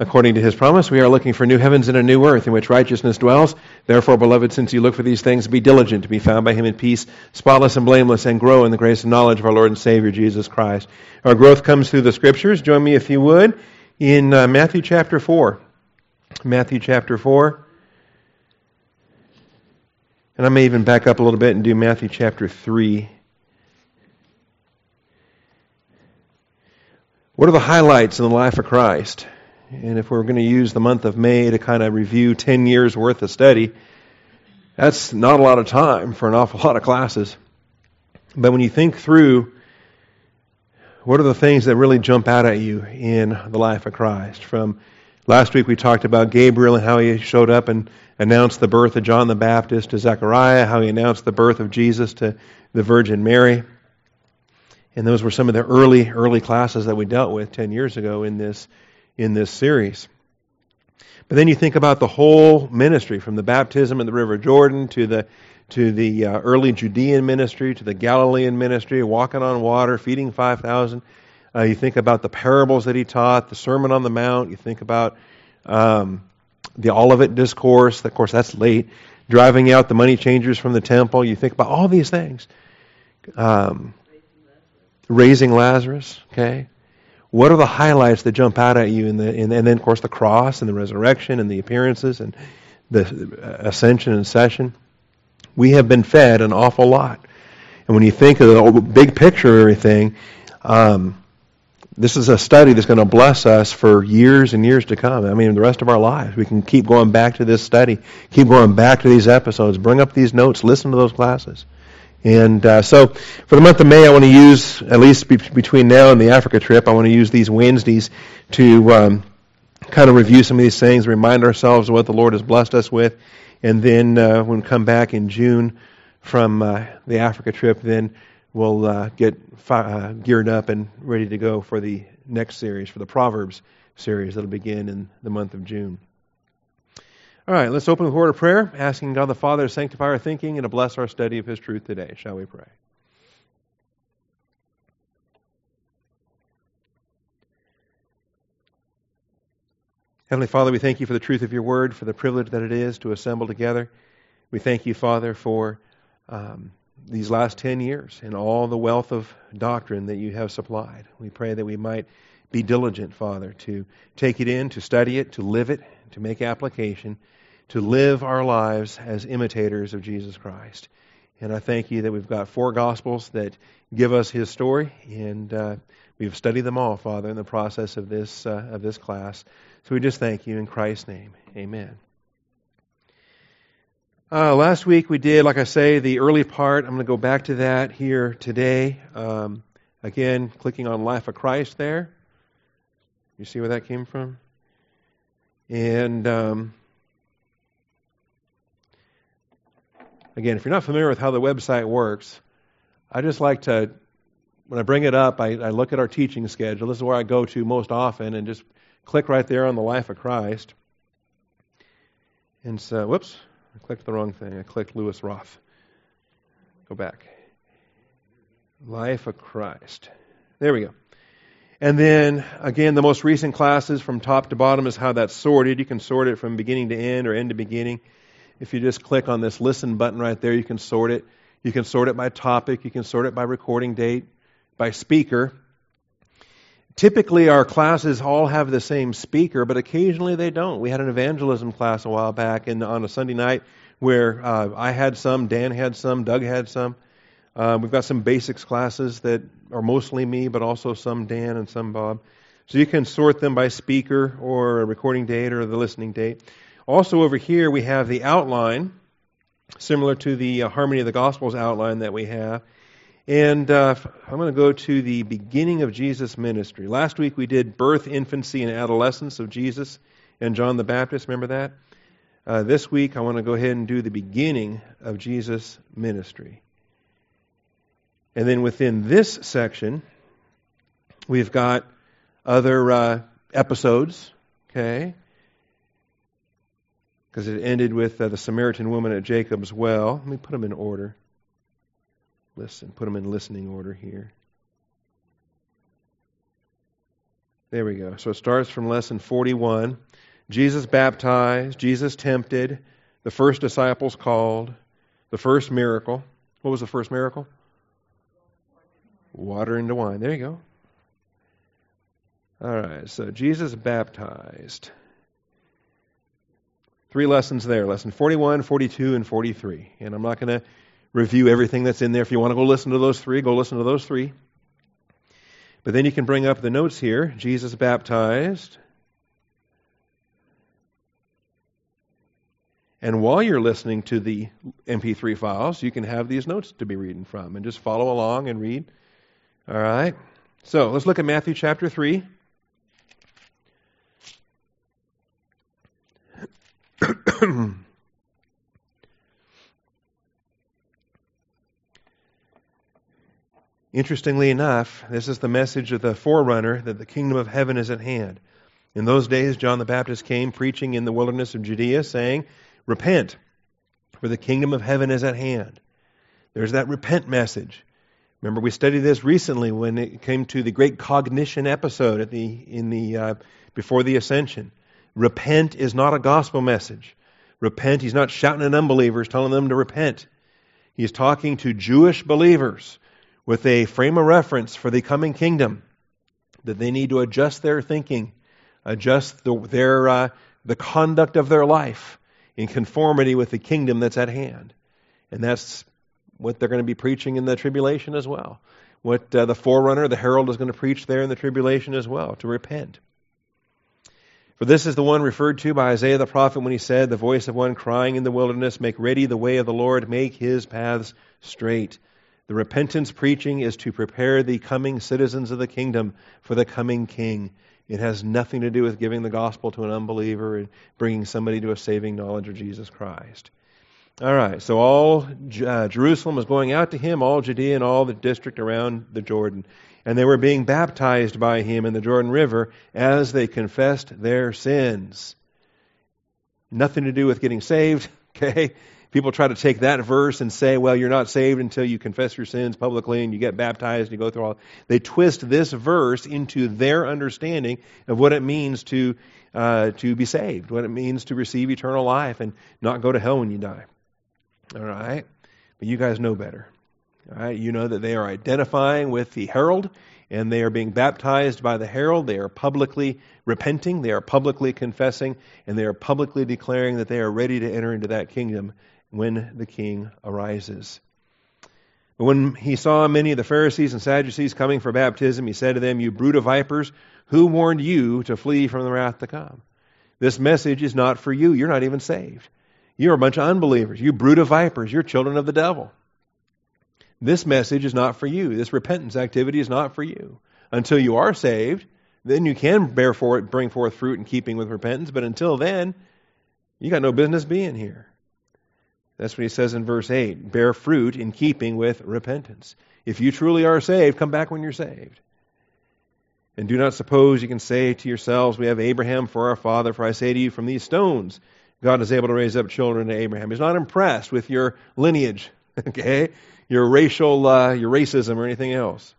according to his promise, we are looking for new heavens and a new earth in which righteousness dwells. Therefore, beloved, since you look for these things, be diligent to be found by him in peace, spotless and blameless, and grow in the grace and knowledge of our Lord and Savior, Jesus Christ. Our growth comes through the Scriptures. Join me, if you would, in uh, Matthew chapter 4. Matthew chapter 4. And I may even back up a little bit and do Matthew chapter 3. What are the highlights in the life of Christ? And if we're going to use the month of May to kind of review 10 years worth of study, that's not a lot of time for an awful lot of classes. But when you think through what are the things that really jump out at you in the life of Christ? From last week we talked about Gabriel and how he showed up and announced the birth of John the Baptist to Zechariah, how he announced the birth of Jesus to the Virgin Mary. And those were some of the early, early classes that we dealt with 10 years ago in this in this series. But then you think about the whole ministry from the baptism in the River Jordan to the to the uh, early Judean ministry to the Galilean ministry, walking on water, feeding 5,000. Uh, you think about the parables that he taught, the Sermon on the Mount. You think about um, the Olivet Discourse. Of course, that's late. Driving out the money changers from the temple. You think about all these things. Um, raising Lazarus. Okay, what are the highlights that jump out at you in the in, and then of course the cross and the resurrection and the appearances and the ascension and session we have been fed an awful lot and when you think of the big picture of everything um, this is a study that's going to bless us for years and years to come. I mean, the rest of our lives. We can keep going back to this study, keep going back to these episodes, bring up these notes, listen to those classes. And uh, so for the month of May, I want to use, at least be- between now and the Africa trip, I want to use these Wednesdays to um, kind of review some of these things, remind ourselves of what the Lord has blessed us with. And then uh, when we come back in June from uh, the Africa trip, then we'll uh, get fi- uh, geared up and ready to go for the next series, for the Proverbs series that'll begin in the month of June. All right, let's open the word of prayer, asking God the Father to sanctify our thinking and to bless our study of His truth today. Shall we pray? Heavenly Father, we thank you for the truth of your word, for the privilege that it is to assemble together. We thank you, Father, for um, these last 10 years and all the wealth of doctrine that you have supplied. We pray that we might be diligent, Father, to take it in, to study it, to live it, to make application, to live our lives as imitators of Jesus Christ. And I thank you that we've got four Gospels that give us His story, and uh, we've studied them all, Father, in the process of this uh, of this class. So we just thank you in Christ's name, Amen. Uh, last week we did, like I say, the early part. I'm going to go back to that here today. Um, again, clicking on Life of Christ there. You see where that came from? And um, Again, if you're not familiar with how the website works, I just like to, when I bring it up, I, I look at our teaching schedule. This is where I go to most often and just click right there on the life of Christ. And so, whoops, I clicked the wrong thing. I clicked Lewis Roth. Go back. Life of Christ. There we go. And then, again, the most recent classes from top to bottom is how that's sorted. You can sort it from beginning to end or end to beginning. If you just click on this listen button right there, you can sort it. You can sort it by topic, you can sort it by recording date, by speaker. Typically, our classes all have the same speaker, but occasionally they don't. We had an evangelism class a while back on a Sunday night where uh, I had some, Dan had some, Doug had some. Uh, we've got some basics classes that are mostly me, but also some Dan and some Bob. So you can sort them by speaker or recording date or the listening date. Also, over here, we have the outline, similar to the uh, Harmony of the Gospels outline that we have. And uh, I'm going to go to the beginning of Jesus' ministry. Last week we did birth, infancy, and adolescence of Jesus and John the Baptist. Remember that? Uh, this week I want to go ahead and do the beginning of Jesus' ministry. And then within this section, we've got other uh, episodes, okay? Because it ended with uh, the Samaritan woman at Jacob's well. Let me put them in order. Listen, put them in listening order here. There we go. So it starts from lesson 41. Jesus baptized, Jesus tempted, the first disciples called, the first miracle. What was the first miracle? Water into wine. There you go. All right, so Jesus baptized. Three lessons there lesson 41, 42, and 43. And I'm not going to review everything that's in there. If you want to go listen to those three, go listen to those three. But then you can bring up the notes here Jesus baptized. And while you're listening to the MP3 files, you can have these notes to be reading from and just follow along and read. All right? So let's look at Matthew chapter 3. Interestingly enough, this is the message of the forerunner that the kingdom of heaven is at hand. In those days, John the Baptist came preaching in the wilderness of Judea, saying, Repent, for the kingdom of heaven is at hand. There's that repent message. Remember, we studied this recently when it came to the Great Commission episode the, in the, uh, before the ascension. Repent is not a gospel message. Repent, he's not shouting at unbelievers, telling them to repent. He's talking to Jewish believers with a frame of reference for the coming kingdom that they need to adjust their thinking, adjust the, their, uh, the conduct of their life in conformity with the kingdom that's at hand. And that's what they're going to be preaching in the tribulation as well. What uh, the forerunner, the herald, is going to preach there in the tribulation as well to repent. For this is the one referred to by Isaiah the prophet when he said, The voice of one crying in the wilderness, Make ready the way of the Lord, make his paths straight. The repentance preaching is to prepare the coming citizens of the kingdom for the coming king. It has nothing to do with giving the gospel to an unbeliever and bringing somebody to a saving knowledge of Jesus Christ. All right, so all uh, Jerusalem was going out to him, all Judea and all the district around the Jordan and they were being baptized by him in the Jordan River as they confessed their sins. Nothing to do with getting saved, okay? People try to take that verse and say, well, you're not saved until you confess your sins publicly and you get baptized and you go through all. They twist this verse into their understanding of what it means to, uh, to be saved, what it means to receive eternal life and not go to hell when you die. All right? But you guys know better. Right, you know that they are identifying with the herald and they are being baptized by the herald. They are publicly repenting, they are publicly confessing, and they are publicly declaring that they are ready to enter into that kingdom when the king arises. But when he saw many of the Pharisees and Sadducees coming for baptism, he said to them, You brood of vipers, who warned you to flee from the wrath to come? This message is not for you. You're not even saved. You're a bunch of unbelievers. You brood of vipers. You're children of the devil. This message is not for you. This repentance activity is not for you. Until you are saved, then you can bear forth, bring forth fruit in keeping with repentance. But until then, you got no business being here. That's what he says in verse 8 bear fruit in keeping with repentance. If you truly are saved, come back when you're saved. And do not suppose you can say to yourselves, We have Abraham for our father, for I say to you, from these stones, God is able to raise up children to Abraham. He's not impressed with your lineage, okay? Your racial, uh, your racism or anything else.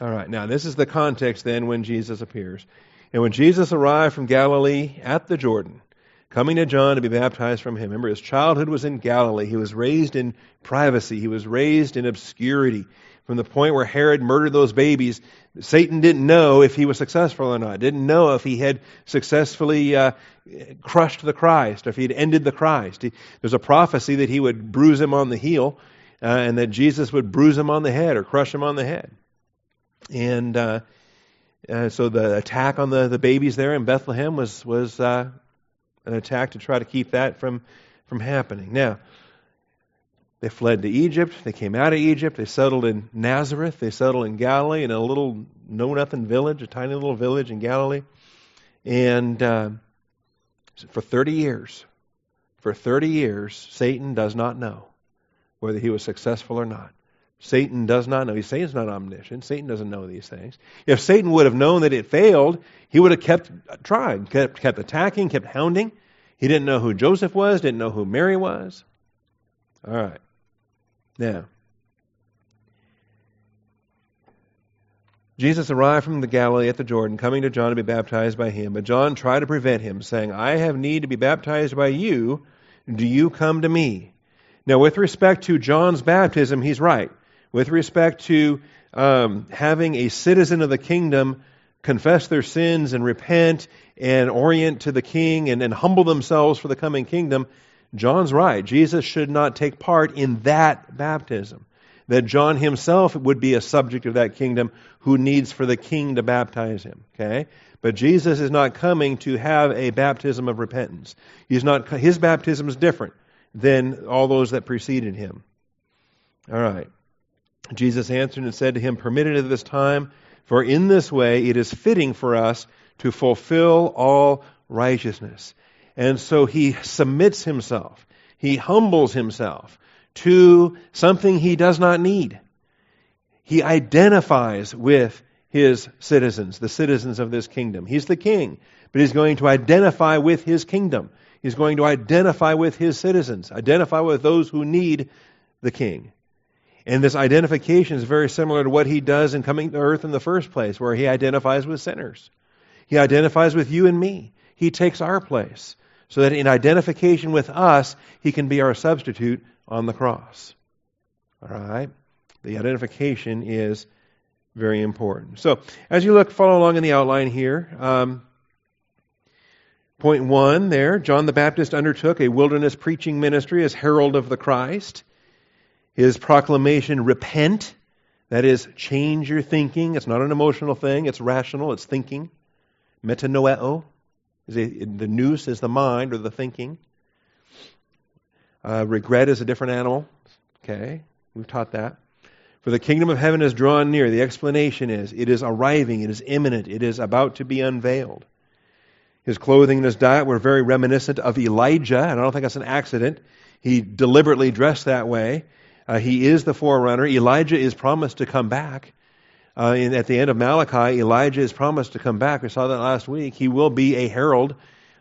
All right, now this is the context then when Jesus appears. And when Jesus arrived from Galilee at the Jordan, coming to John to be baptized from him. Remember, his childhood was in Galilee. He was raised in privacy. He was raised in obscurity. From the point where Herod murdered those babies, Satan didn't know if he was successful or not. Didn't know if he had successfully uh, crushed the Christ, if he had ended the Christ. He, there's a prophecy that he would bruise him on the heel, uh, and that Jesus would bruise him on the head or crush him on the head. And uh, uh so the attack on the, the babies there in Bethlehem was was uh, an attack to try to keep that from from happening. Now. They fled to Egypt. They came out of Egypt. They settled in Nazareth. They settled in Galilee in a little know nothing village, a tiny little village in Galilee. And uh, for 30 years. For 30 years, Satan does not know whether he was successful or not. Satan does not know. Satan's not omniscient. Satan doesn't know these things. If Satan would have known that it failed, he would have kept trying, kept, kept attacking, kept hounding. He didn't know who Joseph was, didn't know who Mary was. All right. Now, Jesus arrived from the Galilee at the Jordan, coming to John to be baptized by him. But John tried to prevent him, saying, I have need to be baptized by you. Do you come to me? Now, with respect to John's baptism, he's right. With respect to um, having a citizen of the kingdom confess their sins and repent and orient to the king and, and humble themselves for the coming kingdom, John's right. Jesus should not take part in that baptism that John himself would be a subject of that kingdom who needs for the king to baptize him. Okay? But Jesus is not coming to have a baptism of repentance. He's not, his baptism is different than all those that preceded him. All right. Jesus answered and said to him, Permitted at this time, for in this way it is fitting for us to fulfill all righteousness. And so he submits himself, he humbles himself to something he does not need. He identifies with his citizens, the citizens of this kingdom. He's the king, but he's going to identify with his kingdom. He's going to identify with his citizens, identify with those who need the king. And this identification is very similar to what he does in coming to earth in the first place, where he identifies with sinners. He identifies with you and me. He takes our place so that in identification with us, he can be our substitute on the cross. All right? The identification is very important. So, as you look, follow along in the outline here. Um, point one there John the Baptist undertook a wilderness preaching ministry as herald of the Christ. His proclamation, repent, that is, change your thinking. It's not an emotional thing, it's rational, it's thinking. Metanoeo. The nous is the mind or the thinking. Uh, regret is a different animal. Okay, we've taught that. For the kingdom of heaven is drawn near. The explanation is it is arriving, it is imminent, it is about to be unveiled. His clothing and his diet were very reminiscent of Elijah, and I don't think that's an accident. He deliberately dressed that way. Uh, he is the forerunner. Elijah is promised to come back. Uh, at the end of Malachi, Elijah is promised to come back. We saw that last week. He will be a herald.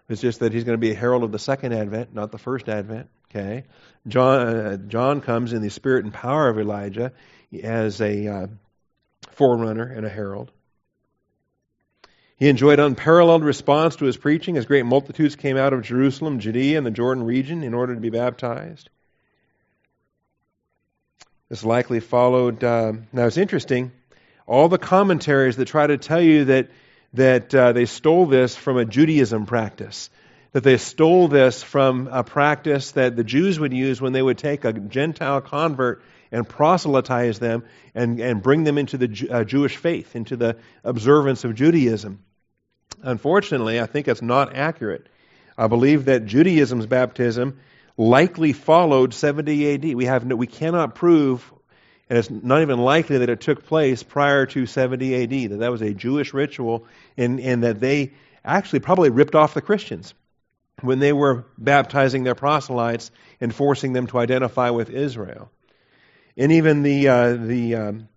It's just that he's going to be a herald of the second advent, not the first advent. Okay, John uh, John comes in the spirit and power of Elijah as a uh, forerunner and a herald. He enjoyed unparalleled response to his preaching as great multitudes came out of Jerusalem, Judea, and the Jordan region in order to be baptized. This likely followed. Uh, now it's interesting. All the commentaries that try to tell you that that uh, they stole this from a Judaism practice that they stole this from a practice that the Jews would use when they would take a Gentile convert and proselytize them and, and bring them into the uh, Jewish faith, into the observance of Judaism. Unfortunately, I think it's not accurate. I believe that Judaism's baptism likely followed 70 AD. We, have no, we cannot prove, and it's not even likely that it took place prior to 70 AD, that that was a Jewish ritual and, and that they actually probably ripped off the Christians when they were baptizing their proselytes and forcing them to identify with Israel. And even the, uh, the, um,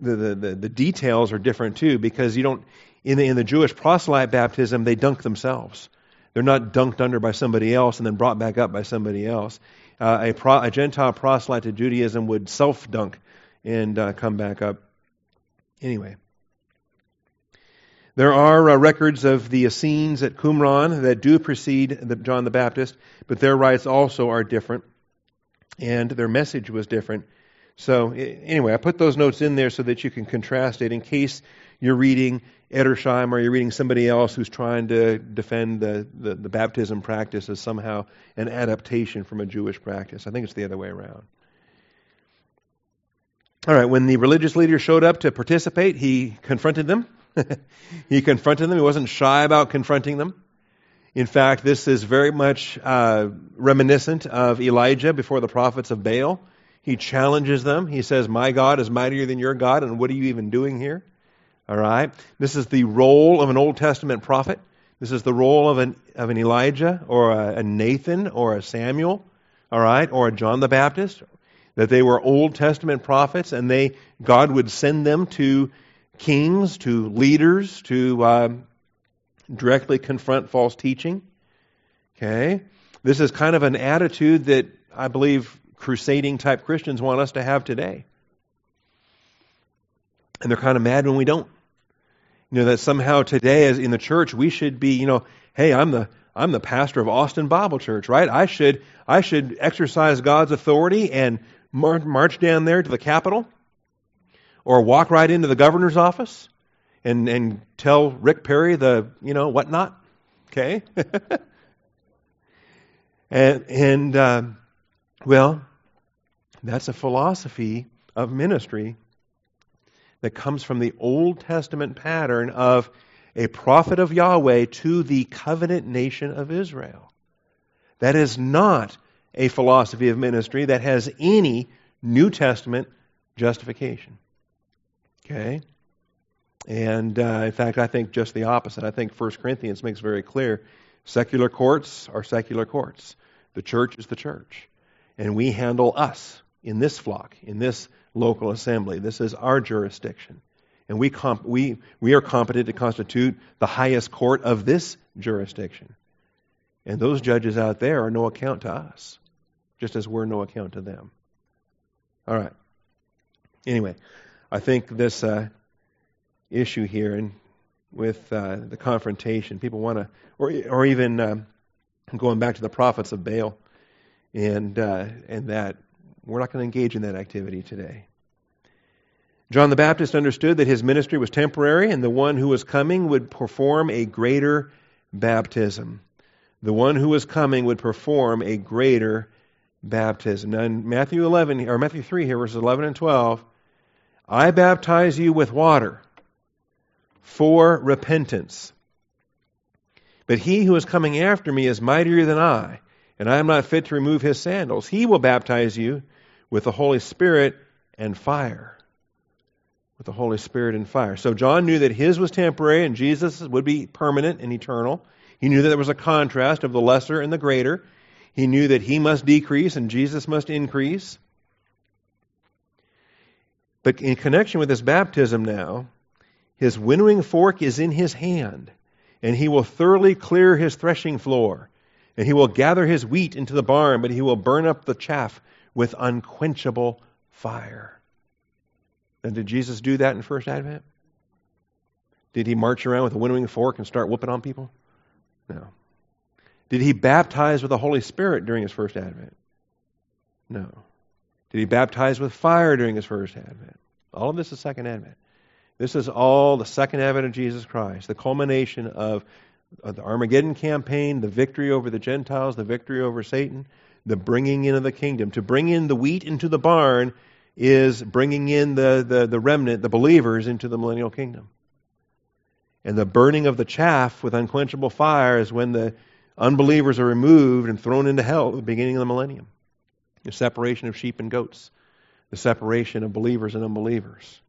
the, the, the, the, details are different too, because you don't, in the, in the Jewish proselyte baptism, they dunk themselves. They're not dunked under by somebody else and then brought back up by somebody else. Uh, a, pro, a, Gentile proselyte to Judaism would self dunk and uh, come back up. Anyway. There are uh, records of the Essenes at Qumran that do precede the, John the Baptist, but their rites also are different, and their message was different. So, anyway, I put those notes in there so that you can contrast it in case you're reading Edersheim or you're reading somebody else who's trying to defend the, the, the baptism practice as somehow an adaptation from a Jewish practice. I think it's the other way around. All right, when the religious leader showed up to participate, he confronted them he confronted them. He wasn't shy about confronting them. In fact, this is very much uh, reminiscent of Elijah before the prophets of Baal. He challenges them. He says, My God is mightier than your God, and what are you even doing here? All right. This is the role of an Old Testament prophet. This is the role of an, of an Elijah or a, a Nathan or a Samuel, all right, or a John the Baptist. That they were Old Testament prophets, and they God would send them to kings, to leaders, to uh, directly confront false teaching. Okay? This is kind of an attitude that I believe crusading type Christians want us to have today. And they're kind of mad when we don't. You know, that somehow today as in the church we should be, you know, hey, I'm the I'm the pastor of Austin Bible Church, right? I should I should exercise God's authority and march down there to the Capitol or walk right into the governor's office and, and tell Rick Perry the, you know, whatnot. Okay? and, and uh, well, that's a philosophy of ministry that comes from the Old Testament pattern of a prophet of Yahweh to the covenant nation of Israel. That is not a philosophy of ministry that has any New Testament justification. Okay? And uh, in fact, I think just the opposite. I think 1 Corinthians makes very clear secular courts are secular courts. The church is the church. And we handle us in this flock, in this local assembly. This is our jurisdiction. And we, comp- we, we are competent to constitute the highest court of this jurisdiction. And those judges out there are no account to us, just as we're no account to them. All right. Anyway, I think this uh, issue here and with uh, the confrontation, people want to, or, or even uh, going back to the prophets of Baal, and uh, and that we're not going to engage in that activity today. John the Baptist understood that his ministry was temporary, and the one who was coming would perform a greater baptism. The one who was coming would perform a greater baptism. Now, in Matthew 11, or Matthew 3 here, verses 11 and 12, I baptize you with water for repentance. But he who is coming after me is mightier than I, and I am not fit to remove his sandals. He will baptize you with the Holy Spirit and fire. With the Holy Spirit and fire. So John knew that his was temporary and Jesus would be permanent and eternal. He knew that there was a contrast of the lesser and the greater. He knew that he must decrease and Jesus must increase. But in connection with this baptism now, his winnowing fork is in his hand, and he will thoroughly clear his threshing floor, and he will gather his wheat into the barn, but he will burn up the chaff with unquenchable fire. And did Jesus do that in First Advent? Did he march around with a winnowing fork and start whooping on people? No. Did he baptize with the Holy Spirit during his first advent? No. Did he baptize with fire during his first advent? All of this is second advent. This is all the second advent of Jesus Christ, the culmination of, the Armageddon campaign, the victory over the Gentiles, the victory over Satan, the bringing in of the kingdom. To bring in the wheat into the barn is bringing in the, the, the remnant, the believers, into the millennial kingdom. And the burning of the chaff with unquenchable fire is when the unbelievers are removed and thrown into hell at the beginning of the millennium. The separation of sheep and goats, the separation of believers and unbelievers.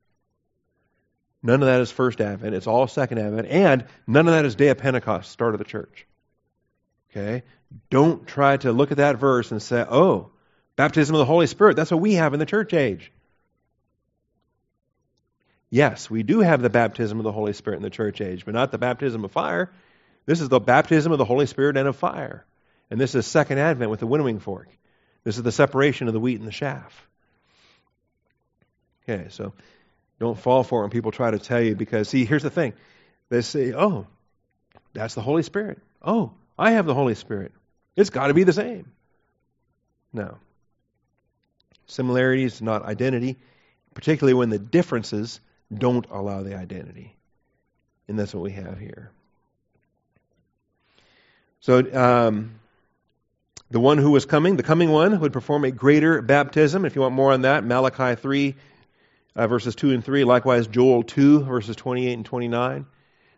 None of that is first advent. It's all second advent. And none of that is day of Pentecost, start of the church. Okay? Don't try to look at that verse and say, oh, baptism of the Holy Spirit, that's what we have in the church age. Yes, we do have the baptism of the Holy Spirit in the church age, but not the baptism of fire. This is the baptism of the Holy Spirit and of fire. And this is second advent with the winnowing fork. This is the separation of the wheat and the chaff. Okay, so don't fall for it when people try to tell you because see, here's the thing. They say, "Oh, that's the Holy Spirit." "Oh, I have the Holy Spirit." It's got to be the same. No. Similarity is not identity, particularly when the differences don't allow the identity. And that's what we have here. So, um, the one who was coming, the coming one, would perform a greater baptism. If you want more on that, Malachi 3, uh, verses 2 and 3. Likewise, Joel 2, verses 28 and 29.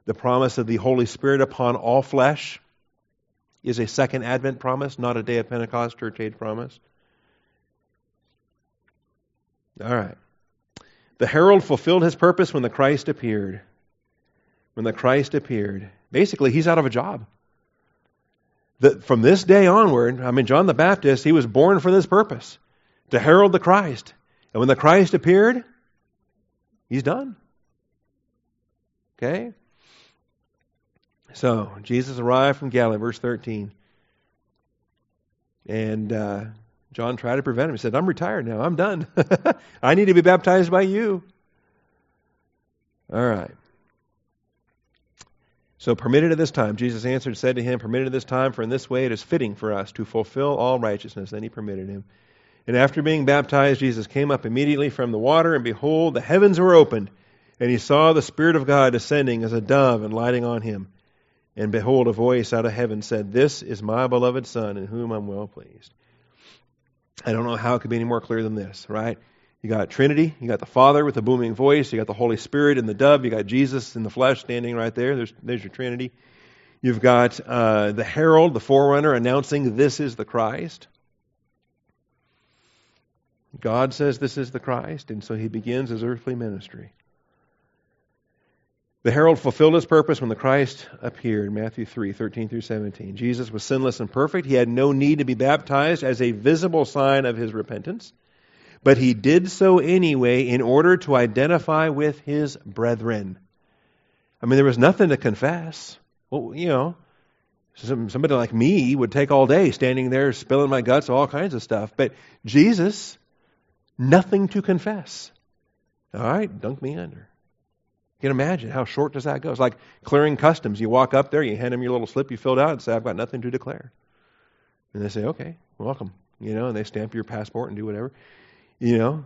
The promise of the Holy Spirit upon all flesh is a second Advent promise, not a day of Pentecost church age promise. All right. The herald fulfilled his purpose when the Christ appeared. When the Christ appeared. Basically, he's out of a job. The, from this day onward, I mean, John the Baptist, he was born for this purpose to herald the Christ. And when the Christ appeared, he's done. Okay? So, Jesus arrived from Galilee, verse 13. And uh, John tried to prevent him. He said, I'm retired now. I'm done. I need to be baptized by you. All right. So permitted at this time, Jesus answered, said to him, Permitted at this time, for in this way it is fitting for us to fulfill all righteousness. Then he permitted him. And after being baptized, Jesus came up immediately from the water, and behold, the heavens were opened, and he saw the Spirit of God descending as a dove and lighting on him. And behold, a voice out of heaven said, This is my beloved Son, in whom I'm well pleased. I don't know how it could be any more clear than this, right? You got Trinity, you got the Father with the booming voice, you got the Holy Spirit in the dove, you got Jesus in the flesh standing right there. There's, there's your Trinity. You've got uh, the herald, the forerunner, announcing this is the Christ. God says this is the Christ, and so he begins his earthly ministry. The herald fulfilled his purpose when the Christ appeared, Matthew 3 13 through 17. Jesus was sinless and perfect. He had no need to be baptized as a visible sign of his repentance. But he did so anyway in order to identify with his brethren. I mean, there was nothing to confess. Well, you know, somebody like me would take all day standing there spilling my guts, all kinds of stuff. But Jesus, nothing to confess. All right, dunk me under. You can imagine how short does that go? It's like clearing customs. You walk up there, you hand them your little slip you filled out, and say, "I've got nothing to declare." And they say, "Okay, welcome." You know, and they stamp your passport and do whatever. You know?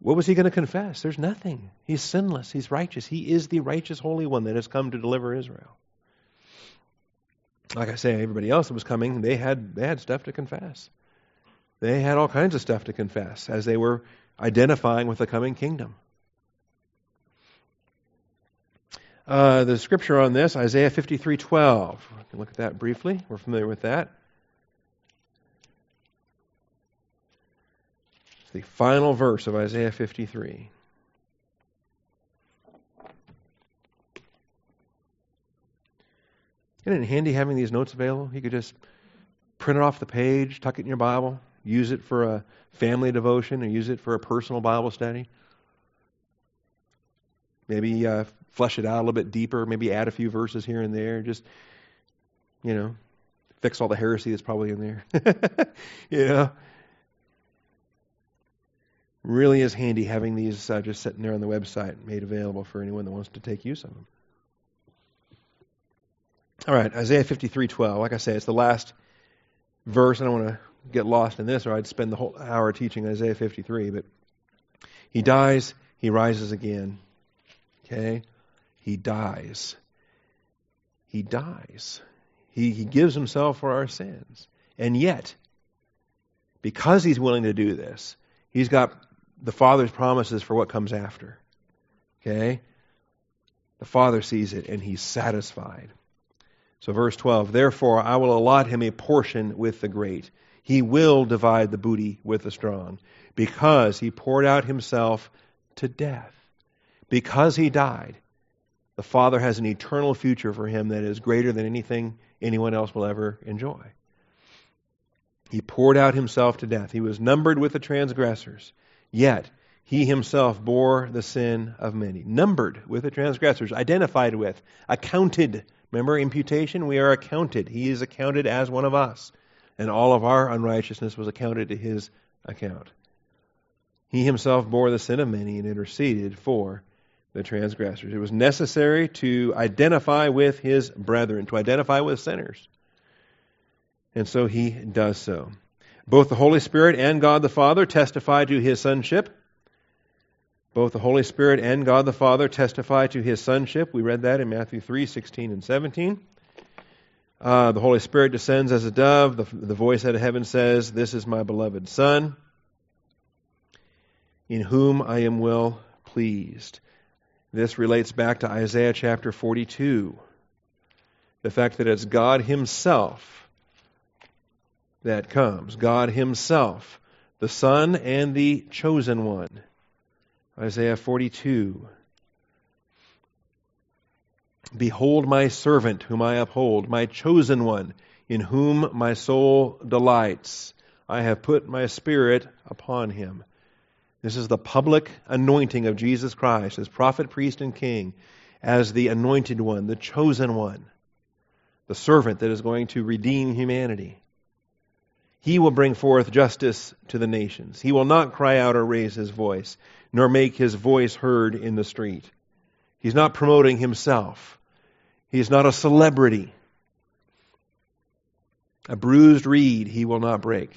What was he going to confess? There's nothing. He's sinless. He's righteous. He is the righteous Holy One that has come to deliver Israel. Like I say, everybody else that was coming, they had they had stuff to confess. They had all kinds of stuff to confess as they were identifying with the coming kingdom. Uh, the scripture on this, Isaiah 53:12. We can look at that briefly. We're familiar with that. It's the final verse of Isaiah 53. Isn't it handy having these notes available? You could just print it off the page, tuck it in your Bible, use it for a family devotion, or use it for a personal Bible study. Maybe uh, flesh it out a little bit deeper, maybe add a few verses here and there. Just, you know, fix all the heresy that's probably in there. you know, really is handy having these uh, just sitting there on the website made available for anyone that wants to take use of them. All right, Isaiah 53:12. Like I say, it's the last verse. I don't want to get lost in this, or I'd spend the whole hour teaching Isaiah 53. But he dies, he rises again. Okay, he dies. He dies. He, he gives himself for our sins, and yet, because he's willing to do this, he's got the Father's promises for what comes after. Okay? The Father sees it and he's satisfied. So, verse 12 Therefore, I will allot him a portion with the great. He will divide the booty with the strong, because he poured out himself to death. Because he died, the Father has an eternal future for him that is greater than anything anyone else will ever enjoy. He poured out himself to death. He was numbered with the transgressors. Yet he himself bore the sin of many, numbered with the transgressors, identified with, accounted. Remember imputation? We are accounted. He is accounted as one of us. And all of our unrighteousness was accounted to his account. He himself bore the sin of many and interceded for the transgressors. It was necessary to identify with his brethren, to identify with sinners. And so he does so. Both the Holy Spirit and God the Father testify to his sonship. Both the Holy Spirit and God the Father testify to his sonship. We read that in Matthew 3 16 and 17. Uh, the Holy Spirit descends as a dove. The, the voice out of heaven says, This is my beloved Son, in whom I am well pleased. This relates back to Isaiah chapter 42. The fact that it's God Himself that comes God Himself, the Son and the chosen one. Isaiah 42. Behold my servant, whom I uphold, my chosen one, in whom my soul delights. I have put my spirit upon him. This is the public anointing of Jesus Christ as prophet, priest, and king, as the anointed one, the chosen one, the servant that is going to redeem humanity. He will bring forth justice to the nations. He will not cry out or raise his voice, nor make his voice heard in the street. He's not promoting himself. He's not a celebrity. A bruised reed he will not break.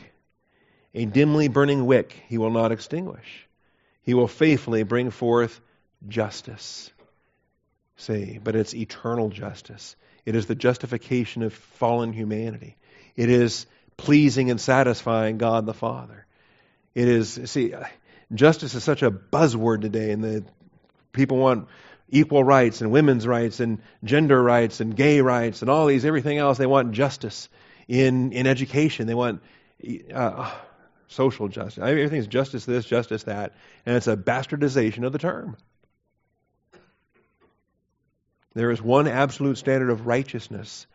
A dimly burning wick he will not extinguish. He will faithfully bring forth justice. Say, but it's eternal justice. It is the justification of fallen humanity. It is pleasing and satisfying God the Father. It is, see, justice is such a buzzword today, and the people want equal rights and women's rights and gender rights and gay rights and all these everything else. They want justice in in education. They want uh, social justice. Everything's justice this, justice that, and it's a bastardization of the term. There is one absolute standard of righteousness,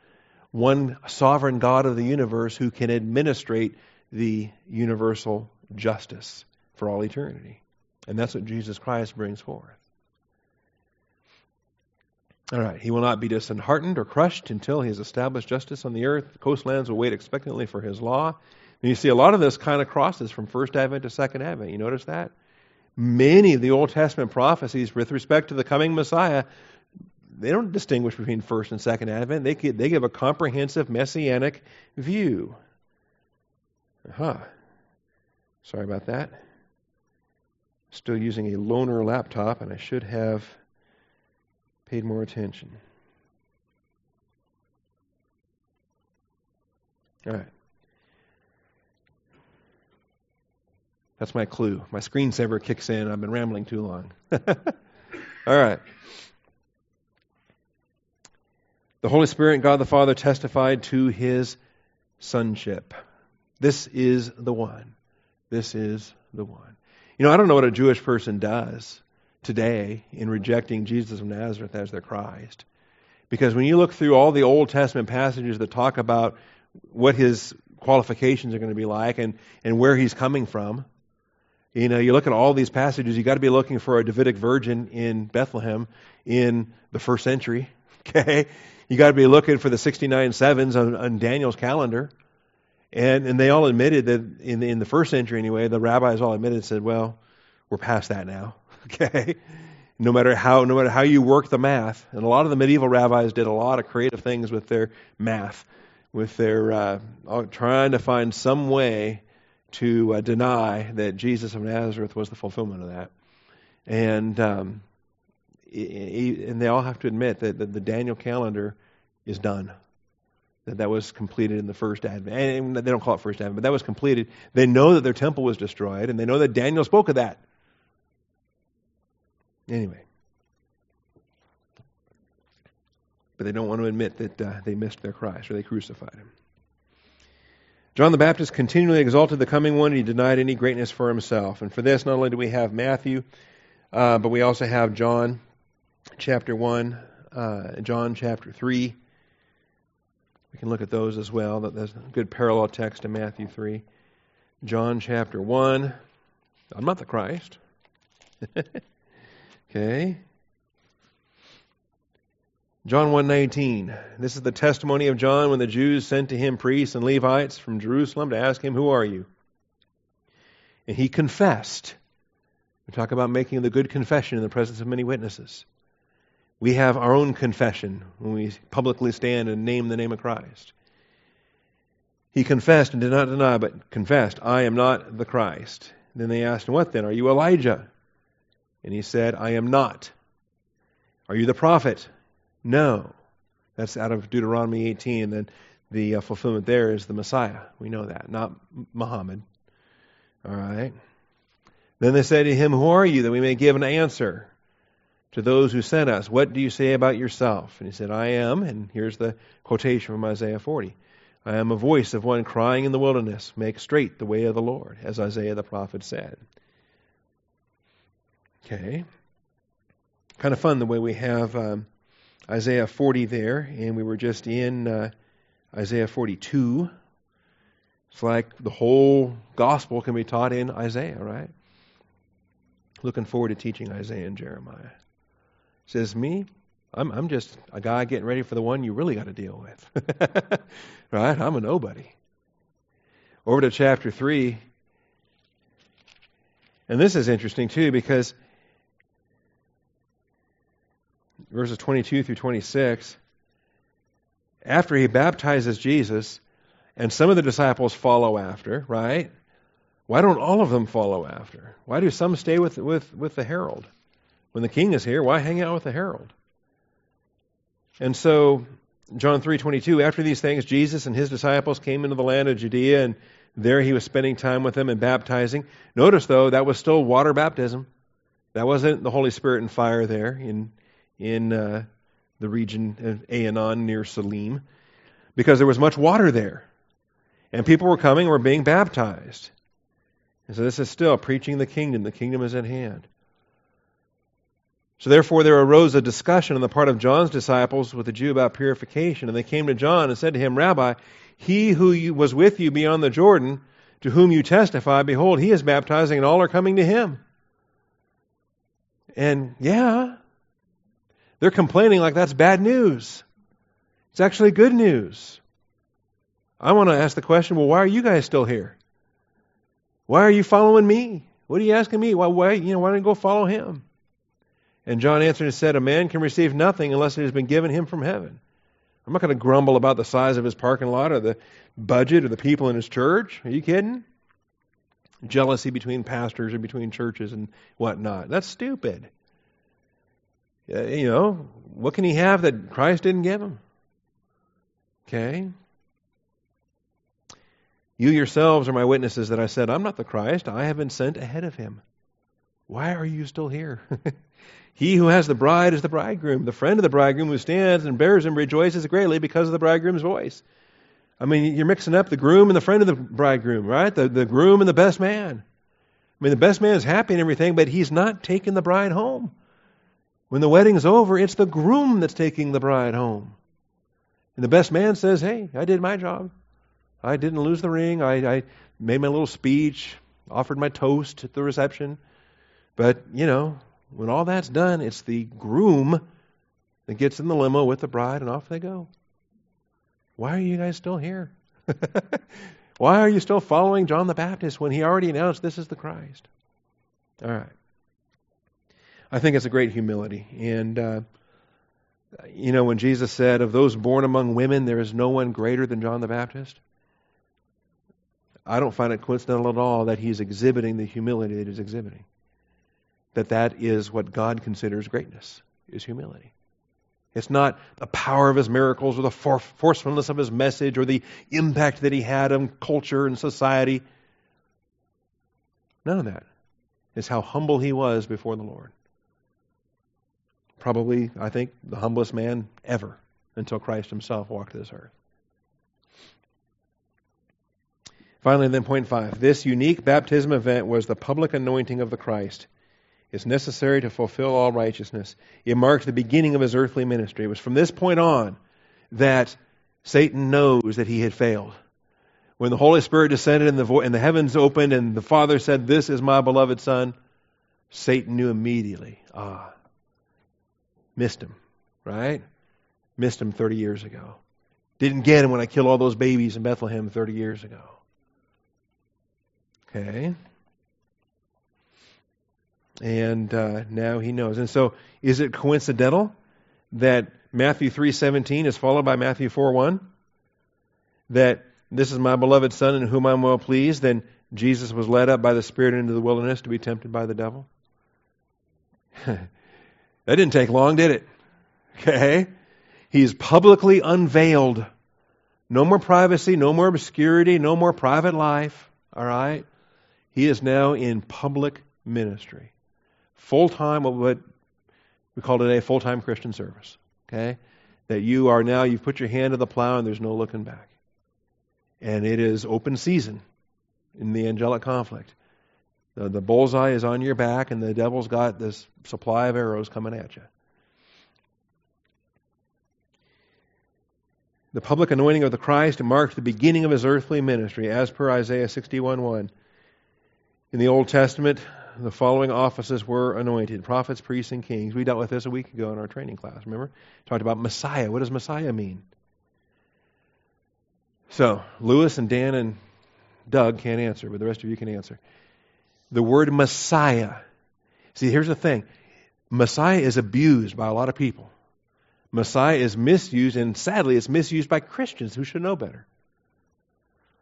one sovereign God of the universe who can administrate the universal justice for all eternity. And that's what Jesus Christ brings forth. All right, he will not be disheartened or crushed until he has established justice on the earth. The coastlands will wait expectantly for his law. And you see a lot of this kind of crosses from first advent to second advent. You notice that? Many of the Old Testament prophecies with respect to the coming Messiah, they don't distinguish between first and second advent. They, they give a comprehensive messianic view. Huh. Sorry about that. Still using a loaner laptop, and I should have paid more attention. All right. That's my clue. My screensaver kicks in. I've been rambling too long. All right. The Holy Spirit and God the Father testified to his sonship. This is the one. This is the one. You know, I don't know what a Jewish person does today in rejecting Jesus of Nazareth as their Christ. Because when you look through all the Old Testament passages that talk about what his qualifications are going to be like and, and where he's coming from, you know, you look at all these passages, you got to be looking for a Davidic virgin in Bethlehem in the first century. Okay? You got to be looking for the 69 sevens on, on Daniel's calendar. And, and they all admitted that in the, in the first century anyway, the rabbis all admitted and said, well, we're past that now. Okay? No matter how no matter how you work the math, and a lot of the medieval rabbis did a lot of creative things with their math, with their uh, trying to find some way to uh, deny that Jesus of Nazareth was the fulfillment of that. And um, and they all have to admit that, that the Daniel calendar is done. That that was completed in the first advent. And they don't call it first advent, but that was completed. They know that their temple was destroyed, and they know that Daniel spoke of that. Anyway. But they don't want to admit that uh, they missed their Christ or they crucified him. John the Baptist continually exalted the coming one, and he denied any greatness for himself. And for this, not only do we have Matthew, uh, but we also have John chapter 1, uh, John chapter 3. We can look at those as well. That's a good parallel text to Matthew 3. John chapter 1. I'm not the Christ. Okay. John 1:19. This is the testimony of John when the Jews sent to him priests and Levites from Jerusalem to ask him, "Who are you?" And he confessed. We talk about making the good confession in the presence of many witnesses. We have our own confession when we publicly stand and name the name of Christ. He confessed and did not deny, but confessed, I am not the Christ. Then they asked What then? Are you Elijah? And he said, I am not. Are you the prophet? No. That's out of Deuteronomy 18. And then the uh, fulfillment there is the Messiah. We know that, not Muhammad. All right. Then they said to him, Who are you, that we may give an answer to those who sent us? What do you say about yourself? And he said, I am, and here's the quotation from Isaiah 40. I am a voice of one crying in the wilderness, make straight the way of the Lord, as Isaiah the prophet said. Okay. Kind of fun the way we have um, Isaiah 40 there, and we were just in uh, Isaiah 42. It's like the whole gospel can be taught in Isaiah, right? Looking forward to teaching Isaiah and Jeremiah. Says me, I'm I'm just a guy getting ready for the one you really got to deal with. right? I'm a nobody. Over to chapter 3. And this is interesting too because verses 22 through 26, after he baptizes Jesus, and some of the disciples follow after, right? Why don't all of them follow after? Why do some stay with, with, with the herald? When the king is here, why hang out with the herald? And so, John 3:22, after these things Jesus and his disciples came into the land of Judea and there he was spending time with them and baptizing. Notice though, that was still water baptism. That wasn't the Holy Spirit and fire there in in uh, the region of Aenon near Salim, because there was much water there, and people were coming and were being baptized. And so this is still preaching the kingdom. The kingdom is at hand. So therefore there arose a discussion on the part of John's disciples with the Jew about purification, and they came to John and said to him, Rabbi, he who was with you beyond the Jordan, to whom you testify, behold, he is baptizing, and all are coming to him. And yeah, they're complaining like that's bad news. It's actually good news. I want to ask the question well, why are you guys still here? Why are you following me? What are you asking me? Why, why, you know, why don't you go follow him? And John answered and said, A man can receive nothing unless it has been given him from heaven. I'm not going to grumble about the size of his parking lot or the budget or the people in his church. Are you kidding? Jealousy between pastors or between churches and whatnot. That's stupid. Uh, you know, what can he have that Christ didn't give him? Okay? You yourselves are my witnesses that I said, I'm not the Christ. I have been sent ahead of him. Why are you still here? he who has the bride is the bridegroom. The friend of the bridegroom who stands and bears him rejoices greatly because of the bridegroom's voice. I mean, you're mixing up the groom and the friend of the bridegroom, right? The, the groom and the best man. I mean, the best man is happy and everything, but he's not taking the bride home. When the wedding's over, it's the groom that's taking the bride home. And the best man says, Hey, I did my job. I didn't lose the ring. I, I made my little speech, offered my toast at the reception. But, you know, when all that's done, it's the groom that gets in the limo with the bride and off they go. Why are you guys still here? Why are you still following John the Baptist when he already announced this is the Christ? All right. I think it's a great humility. And, uh, you know, when Jesus said, Of those born among women, there is no one greater than John the Baptist, I don't find it coincidental at all that he's exhibiting the humility that he's exhibiting. That that is what God considers greatness, is humility. It's not the power of his miracles or the forcefulness of his message or the impact that he had on culture and society. None of that. It's how humble he was before the Lord. Probably, I think, the humblest man ever until Christ himself walked this earth. Finally, then, point five. This unique baptism event was the public anointing of the Christ. It's necessary to fulfill all righteousness. It marked the beginning of his earthly ministry. It was from this point on that Satan knows that he had failed. When the Holy Spirit descended and the, vo- and the heavens opened and the Father said, This is my beloved Son, Satan knew immediately. Ah, missed him, right? Missed him 30 years ago. Didn't get him when I killed all those babies in Bethlehem 30 years ago. Okay. And uh, now he knows. And so, is it coincidental that Matthew 3:17 is followed by Matthew 4:1? That this is my beloved son in whom I'm well pleased. Then Jesus was led up by the Spirit into the wilderness to be tempted by the devil. that didn't take long, did it? Okay. He's publicly unveiled. No more privacy, no more obscurity, no more private life. All right? He is now in public ministry. Full time, what we call today full time Christian service. Okay? That you are now, you've put your hand to the plow and there's no looking back. And it is open season in the angelic conflict. The, the bullseye is on your back, and the devil's got this supply of arrows coming at you. The public anointing of the Christ marked the beginning of his earthly ministry, as per Isaiah 61 1. In the Old Testament, the following offices were anointed prophets, priests, and kings. We dealt with this a week ago in our training class, remember? Talked about Messiah. What does Messiah mean? So, Lewis and Dan and Doug can't answer, but the rest of you can answer. The word Messiah. See, here's the thing Messiah is abused by a lot of people. Messiah is misused, and sadly, it's misused by Christians who should know better.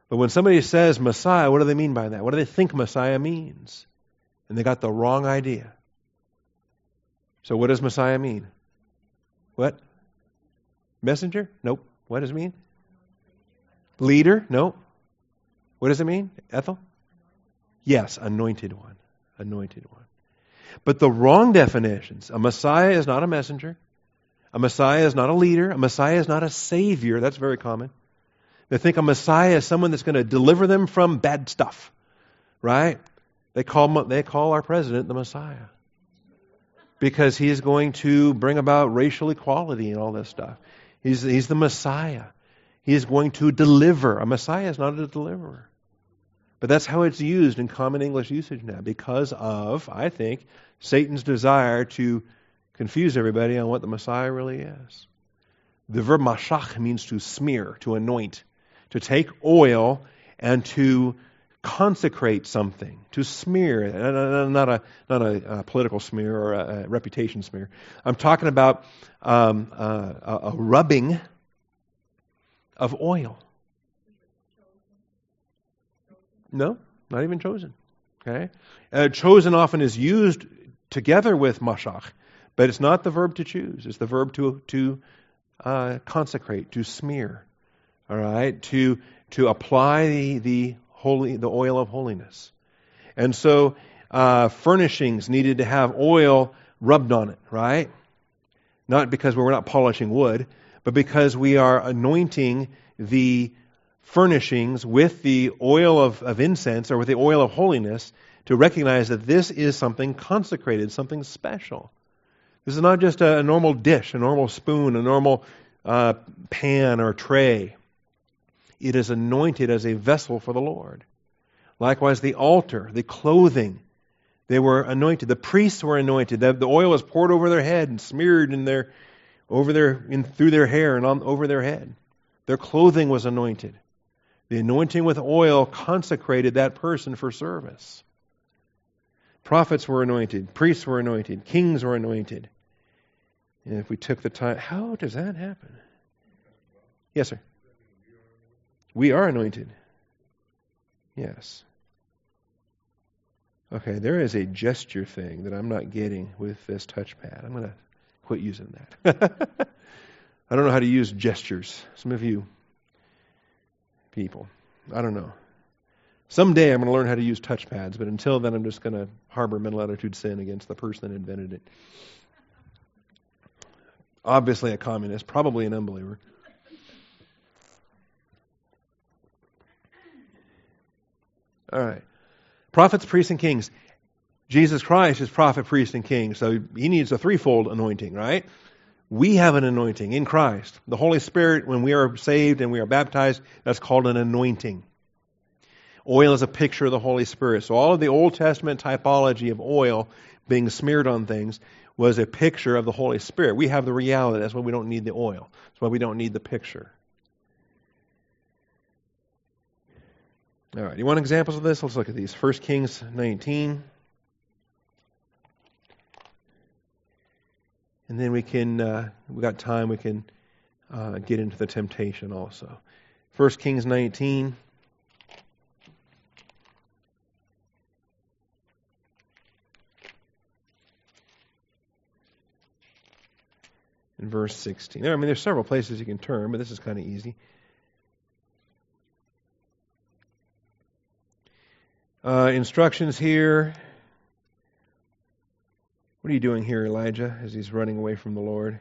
But when somebody says Messiah, what do they mean by that? What do they think Messiah means? And they got the wrong idea. So, what does Messiah mean? What? Messenger? Nope. What does it mean? Leader? Nope. What does it mean? Ethel? Yes, anointed one. Anointed one. But the wrong definitions a Messiah is not a messenger, a Messiah is not a leader, a Messiah is not a savior. That's very common. They think a Messiah is someone that's going to deliver them from bad stuff, right? They call, they call our president the Messiah because he is going to bring about racial equality and all this stuff. He's, he's the Messiah. He is going to deliver. A Messiah is not a deliverer. But that's how it's used in common English usage now because of, I think, Satan's desire to confuse everybody on what the Messiah really is. The verb mashach means to smear, to anoint, to take oil and to consecrate something, to smear, not a, not a, a political smear or a, a, reputation smear. I'm talking about um, uh, a rubbing of oil. No, not even chosen. Okay, uh, chosen often is used together with mashach, but it's not the verb to choose. It's the verb to to uh, consecrate, to smear. All right, to to apply the, the holy, the oil of holiness. And so uh, furnishings needed to have oil rubbed on it, right? Not because we're not polishing wood, but because we are anointing the furnishings with the oil of, of incense or with the oil of holiness to recognize that this is something consecrated, something special. This is not just a, a normal dish, a normal spoon, a normal uh, pan or tray it is anointed as a vessel for the Lord. Likewise, the altar, the clothing, they were anointed. The priests were anointed. The, the oil was poured over their head and smeared in their, over their, in, through their hair and on, over their head. Their clothing was anointed. The anointing with oil consecrated that person for service. Prophets were anointed, priests were anointed, kings were anointed. And if we took the time, how does that happen? Yes, sir. We are anointed. Yes. Okay, there is a gesture thing that I'm not getting with this touchpad. I'm going to quit using that. I don't know how to use gestures. Some of you people, I don't know. Someday I'm going to learn how to use touchpads, but until then I'm just going to harbor mental attitude sin against the person that invented it. Obviously a communist, probably an unbeliever. All right. Prophets, priests, and kings. Jesus Christ is prophet, priest, and king, so he needs a threefold anointing, right? We have an anointing in Christ. The Holy Spirit, when we are saved and we are baptized, that's called an anointing. Oil is a picture of the Holy Spirit. So all of the Old Testament typology of oil being smeared on things was a picture of the Holy Spirit. We have the reality. That's why we don't need the oil. That's why we don't need the picture. All right, you want examples of this? Let's look at these. 1 Kings 19. And then we can, uh, we got time, we can uh, get into the temptation also. 1 Kings 19. In verse 16. I mean, there's several places you can turn, but this is kind of easy. Uh, instructions here. What are you doing here, Elijah, as he's running away from the Lord?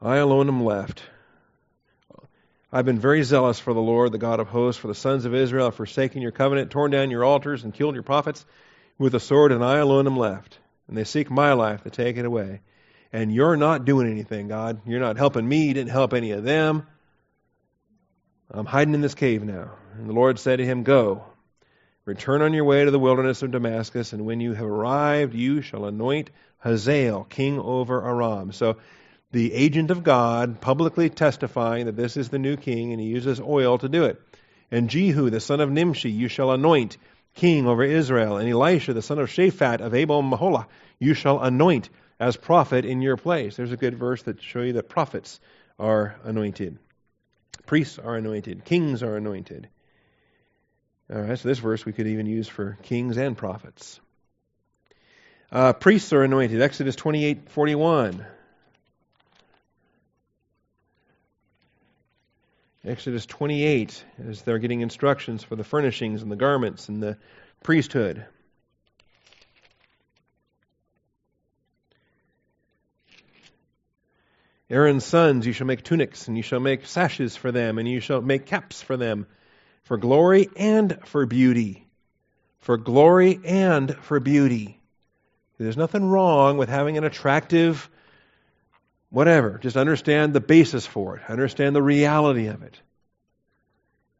I alone am left. I've been very zealous for the Lord, the God of hosts, for the sons of Israel have forsaken your covenant, torn down your altars, and killed your prophets with a sword, and I alone am left. And they seek my life to take it away. And you're not doing anything, God. You're not helping me. You didn't help any of them. I'm hiding in this cave now. And the Lord said to him, Go. Return on your way to the wilderness of Damascus, and when you have arrived, you shall anoint Hazael king over Aram. So the agent of God publicly testifying that this is the new king, and he uses oil to do it. And Jehu, the son of Nimshi, you shall anoint king over Israel. And Elisha, the son of Shaphat of Abel Maholah, you shall anoint as prophet in your place. There's a good verse that show you that prophets are anointed. Priests are anointed. Kings are anointed. All right, so this verse we could even use for kings and prophets. Uh, priests are anointed. Exodus 28 41. Exodus 28, as they're getting instructions for the furnishings and the garments and the priesthood. Aaron's sons, you shall make tunics, and you shall make sashes for them, and you shall make caps for them, for glory and for beauty. For glory and for beauty. There's nothing wrong with having an attractive whatever. Just understand the basis for it, understand the reality of it.